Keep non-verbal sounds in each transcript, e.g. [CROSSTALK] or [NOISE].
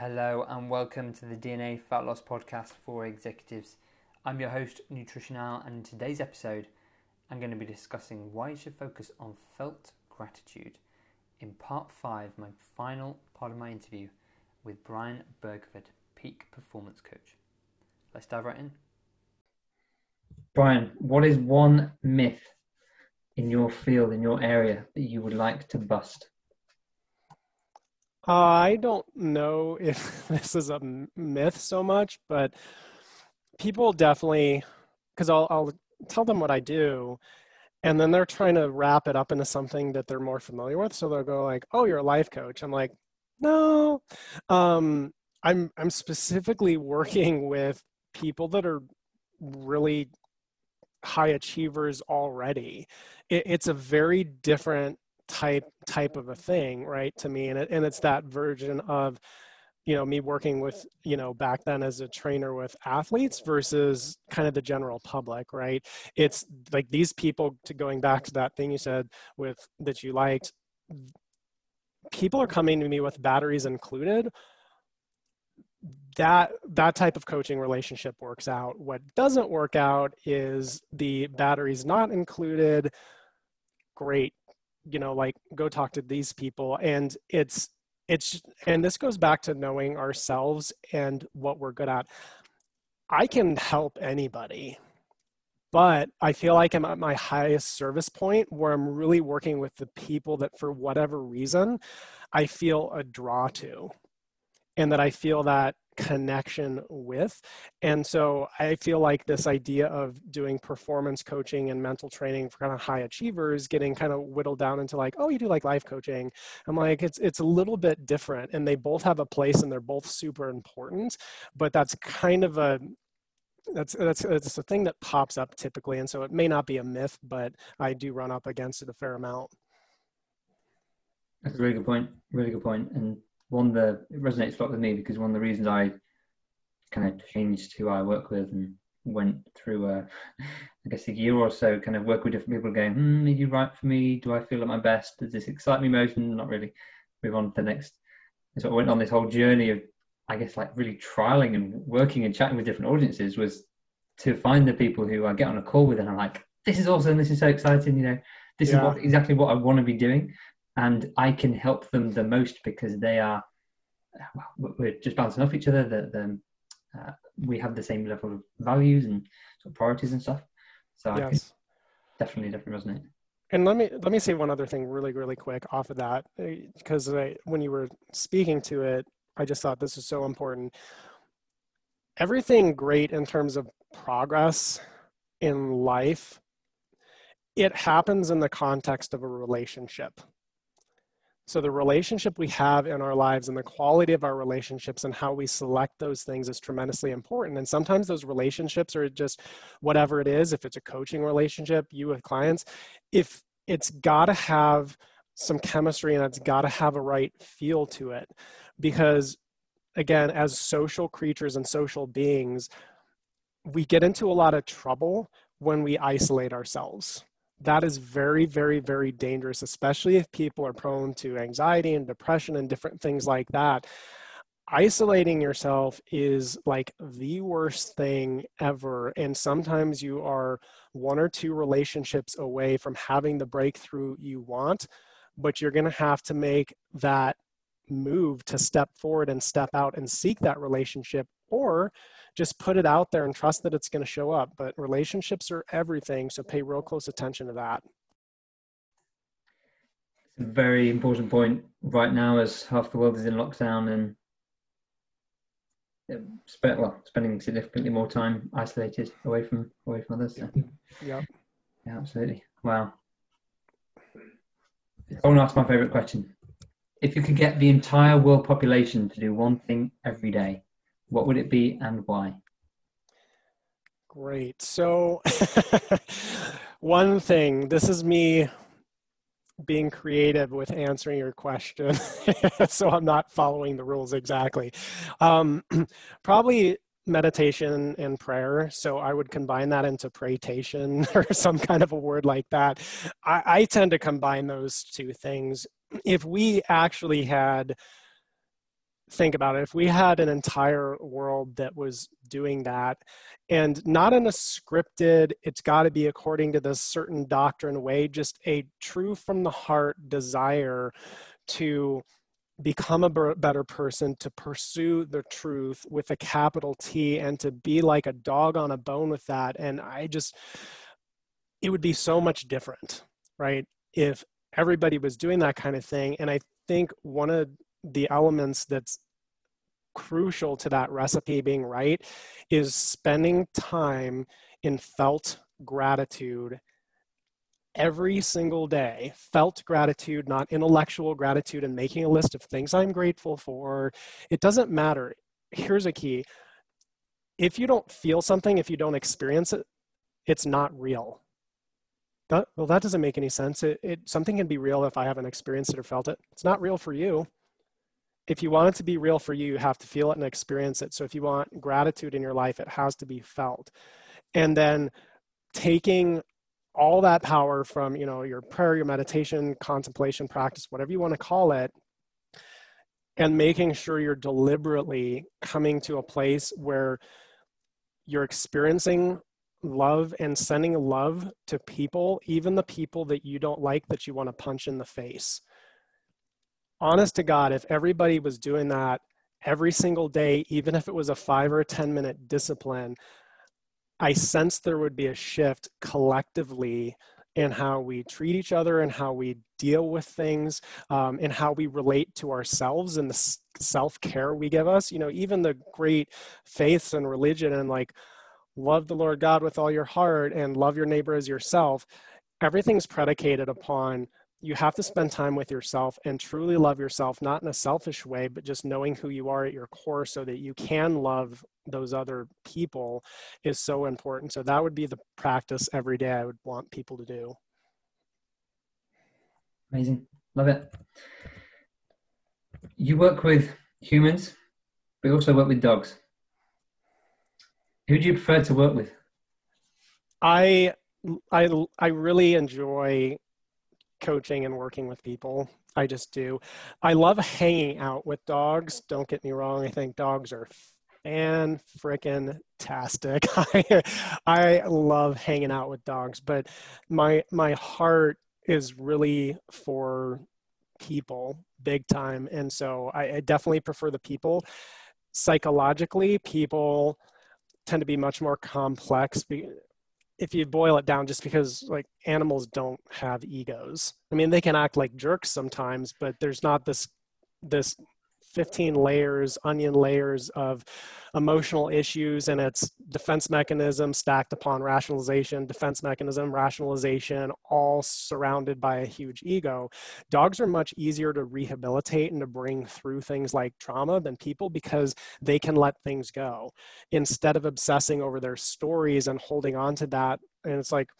Hello and welcome to the DNA Fat Loss Podcast for Executives. I'm your host, Nutritional, and in today's episode, I'm going to be discussing why you should focus on felt gratitude in part five, my final part of my interview with Brian Bergford, Peak Performance Coach. Let's dive right in. Brian, what is one myth in your field, in your area, that you would like to bust? I don't know if [LAUGHS] this is a myth so much, but people definitely, because I'll, I'll tell them what I do, and then they're trying to wrap it up into something that they're more familiar with. So they'll go like, "Oh, you're a life coach." I'm like, "No, um, I'm I'm specifically [LAUGHS] working with people that are really high achievers already. It, it's a very different type type of a thing, right? To me, and it, and it's that version of you know me working with you know back then as a trainer with athletes versus kind of the general public right? It's like these people to going back to that thing you said with that you liked people are coming to me with batteries included. That that type of coaching relationship works out. What doesn't work out is the batteries not included. Great you know like go talk to these people. And it's it's and this goes back to knowing ourselves and what we're good at. I can help anybody but i feel like i'm at my highest service point where i'm really working with the people that for whatever reason i feel a draw to and that I feel that connection with. And so I feel like this idea of doing performance coaching and mental training for kind of high achievers getting kind of whittled down into like, oh, you do like life coaching. I'm like, it's it's a little bit different and they both have a place and they're both super important, but that's kind of a that's that's it's a thing that pops up typically and so it may not be a myth but i do run up against it a fair amount that's a really good point really good point and one that resonates a lot with me because one of the reasons I kind of changed who I work with and went through a, [LAUGHS] I guess a year or so, kind of work with different people, going, hmm, are you right for me? Do I feel at my best? Does this excite me most? And not really. Move on to the next. so I went on this whole journey of, I guess, like really trialing and working and chatting with different audiences was to find the people who I get on a call with and I'm like, this is awesome, this is so exciting, you know, this yeah. is what exactly what I want to be doing and I can help them the most because they are well, we're just bouncing off each other. That uh, we have the same level of values and sort of priorities and stuff. So yes. definitely, definitely resonate. And let me let me say one other thing really really quick off of that because uh, when you were speaking to it, I just thought this is so important. Everything great in terms of progress in life, it happens in the context of a relationship so, the relationship we have in our lives and the quality of our relationships and how we select those things is tremendously important. And sometimes those relationships are just whatever it is, if it's a coaching relationship, you with clients, if it's got to have some chemistry and it's got to have a right feel to it. Because, again, as social creatures and social beings, we get into a lot of trouble when we isolate ourselves that is very, very, very dangerous, especially if people are prone to anxiety and depression and different things like that. Isolating yourself is like the worst thing ever. And sometimes you are one or two relationships away from having the breakthrough you want, but you're going to have to make that move to step forward and step out and seek that relationship or just put it out there and trust that it's going to show up. But relationships are everything, so pay real close attention to that. It's a very important point right now as half the world is in lockdown and spend, well, spending significantly more time isolated away from away from others. So. Yeah. Yeah, absolutely. Wow. I want to ask my favorite question. If you could get the entire world population to do one thing every day, what would it be and why? Great. So, [LAUGHS] one thing, this is me being creative with answering your question. [LAUGHS] so, I'm not following the rules exactly. Um, [CLEARS THROAT] probably meditation and prayer. So I would combine that into praytation [LAUGHS] or some kind of a word like that. I, I, tend to combine those two things. If we actually had think about it if we had an entire world that was doing that and not in a scripted it's got to be according to this certain doctrine way just a true from the heart desire to become a better person to pursue the truth with a capital T and to be like a dog on a bone with that. And I just it would be so much different right if everybody was doing that kind of thing. And I think one of the elements that's crucial to that recipe being right is spending time in felt gratitude every single day. Felt gratitude not intellectual gratitude and making a list of things i'm grateful for. It doesn't matter. Here's a key. If you don't feel something if you don't experience it it's not real. That, well that doesn't make any sense. It, it something can be real if i haven't experienced it or felt it. It's not real for you if you want it to be real for you, you have to feel it and experience it. So if you want gratitude in your life, it has to be felt. And then taking all that power from, you know, your prayer, your meditation, contemplation practice, whatever you want to call it, and making sure you're deliberately coming to a place where you're experiencing love and sending love to people, even the people that you don't like that you want to punch in the face honest to God, if everybody was doing that every single day, even if it was a five or a 10 minute discipline, I sense there would be a shift collectively in how we treat each other and how we deal with things um, and how we relate to ourselves and the self-care we give us. You know even the great faiths and religion and like love the lord god with all your heart and love your neighbor as yourself everything's predicated upon you have to spend time with yourself and truly love yourself, not in a selfish way, but just knowing who you are at your core so that you can love those other people is so important. So that would be the practice every day I would want people to do. Amazing. Love it. You work with humans, but you also work with dogs. Who do you prefer to work with? I I I really enjoy coaching and working with people. I just do. I love hanging out with dogs. Don't get me wrong. I think dogs are fan freaking tastic. [LAUGHS] I, I love hanging out with dogs, but my my heart is really for people big time. And so I, I definitely prefer the people. Psychologically, people tend to be much more complex if you boil it down just because like animals don't have egos. I mean they can act like jerks sometimes but there's not this this 15 layers, onion layers of emotional issues, and it's defense mechanism stacked upon rationalization, defense mechanism, rationalization, all surrounded by a huge ego. Dogs are much easier to rehabilitate and to bring through things like trauma than people because they can let things go instead of obsessing over their stories and holding on to that. And it's like,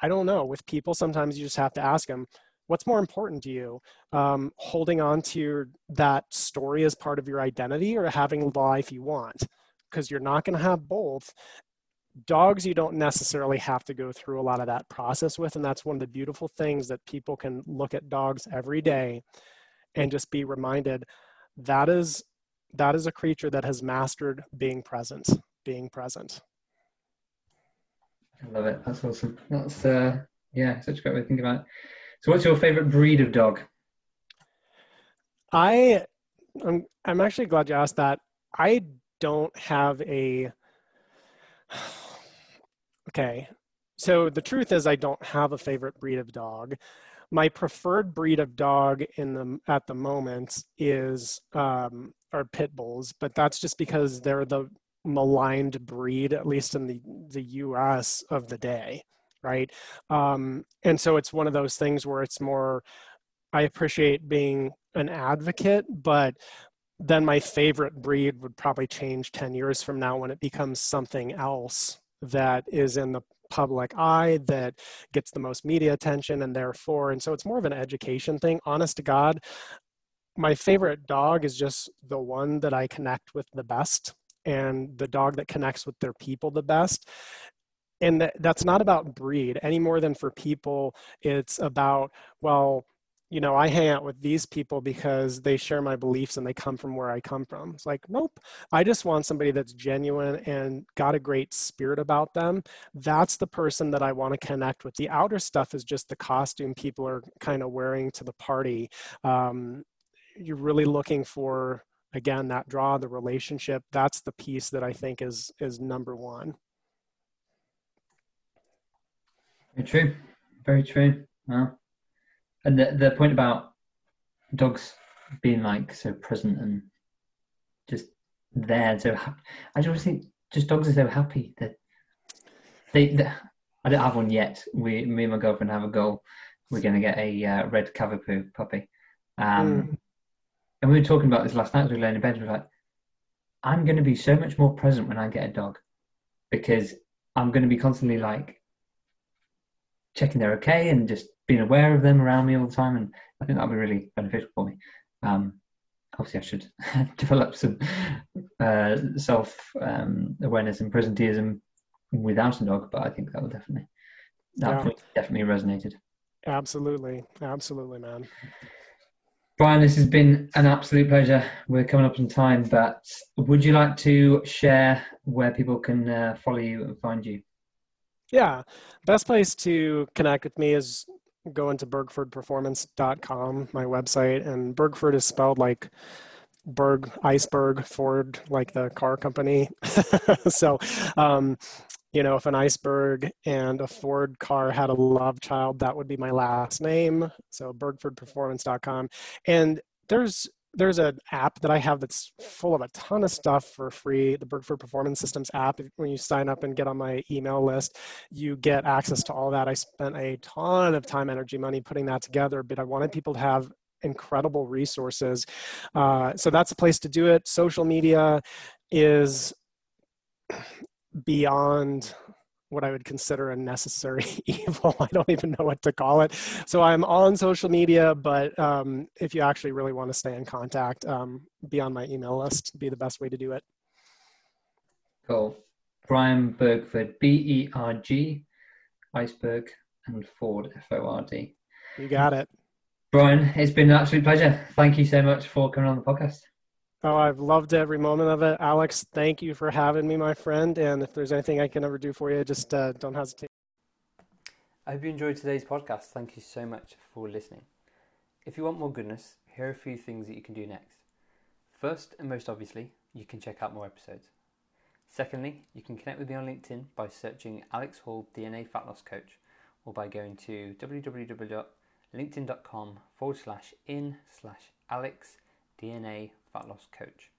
I don't know. With people, sometimes you just have to ask them, what's more important to you um, holding on to your, that story as part of your identity or having the life you want? Because you're not going to have both. Dogs you don't necessarily have to go through a lot of that process with and that's one of the beautiful things that people can look at dogs every day and just be reminded that is that is a creature that has mastered being present being present. I love it. That's awesome. That's uh yeah such a great way to think about it so, what's your favorite breed of dog? I, I'm, I'm actually glad you asked that. I don't have a. [SIGHS] Okay, so the truth is, I don't have a favorite breed of dog. My preferred breed of dog in the at the moment is um, are pit bulls, but that's just because they're the maligned breed, at least in the the U.S. of the day right? Um, and so it's one of those things where it's more, I appreciate being an advocate, but then my favorite breed would probably change 10 years from now when it becomes something else that is in the public eye that gets the most media attention and therefore and so it's more of an education thing honest to god my favorite dog is just the one that i connect with the best and the dog that connects with their people the best and that, that's not about breed any more than for people it's about well you know, I hang out with these people because they share my beliefs and they come from where I come from. It's like, nope, I just want somebody that's genuine and got a great spirit about them. That's the person that I want to connect with. The outer stuff is just the costume people are kind of wearing to the party. Um, you're really looking for again that draw the relationship that's the piece that i think is is number one very true. Very true. And the, the point about dogs being like so present and just there so ha- i just think just dogs are so happy that they, they i don't have one yet. We me and my girlfriend have a goal. We're going to get a uh, red cavapoo puppy. Um, mm and we were talking about this last night as we were laying in bed. We were like, I'm going to be so much more present when I get a dog because I'm going to be constantly like checking they're okay and just being aware of them around me all the time. And I think that'll be really beneficial for me. Um, obviously, I should [LAUGHS] develop some uh, self um, awareness and presenteeism without a dog, but I think that will definitely that yeah. definitely resonated. Absolutely, absolutely, man. Brian, this has been an absolute pleasure. We're coming up on time, but would you like to share where people can uh, follow you and find you? Yeah, best place to connect with me is go into bergfordperformance.com, my website, and Bergford is spelled like Berg iceberg Ford, like the car company. [LAUGHS] so um, you know, if an iceberg and a Ford car had a love child, that would be my last name. So bergfordperformance.com. And there's there's an app that I have that's full of a ton of stuff for free. The Bergford Performance Systems app. When you sign up and get on my email list, you get access to all that. I spent a ton of time, energy, money putting that together, but I wanted people to have incredible resources. Uh, so that's a place to do it. Social media is beyond what I would consider a necessary [LAUGHS] evil. I don't even know what to call it. So I'm on social media, but um, if you actually really want to stay in contact, um, be on my email list. Be the best way to do it. Cool. Brian Bergford, B E R G, iceberg, and Ford, F O R D. You got it. Brian, it's been an absolute pleasure. Thank you so much for coming on the podcast. Oh, I've loved every moment of it. Alex, thank you for having me, my friend. And if there's anything I can ever do for you, just uh, don't hesitate. I hope you enjoyed today's podcast. Thank you so much for listening. If you want more goodness, here are a few things that you can do next. First, and most obviously, you can check out more episodes. Secondly, you can connect with me on LinkedIn by searching Alex Hall DNA Fat Loss Coach or by going to www.linkedin.com forward slash in slash Alex DNA Fat Loss Coach.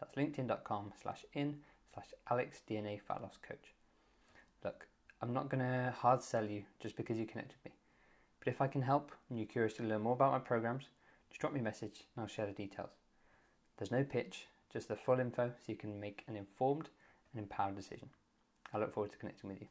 That's linkedin.com slash in slash Alex DNA Fat Loss Coach. Look, I'm not going to hard sell you just because you connect with me. But if I can help and you're curious to learn more about my programs, just drop me a message and I'll share the details. There's no pitch, just the full info so you can make an informed and empowered decision. I look forward to connecting with you.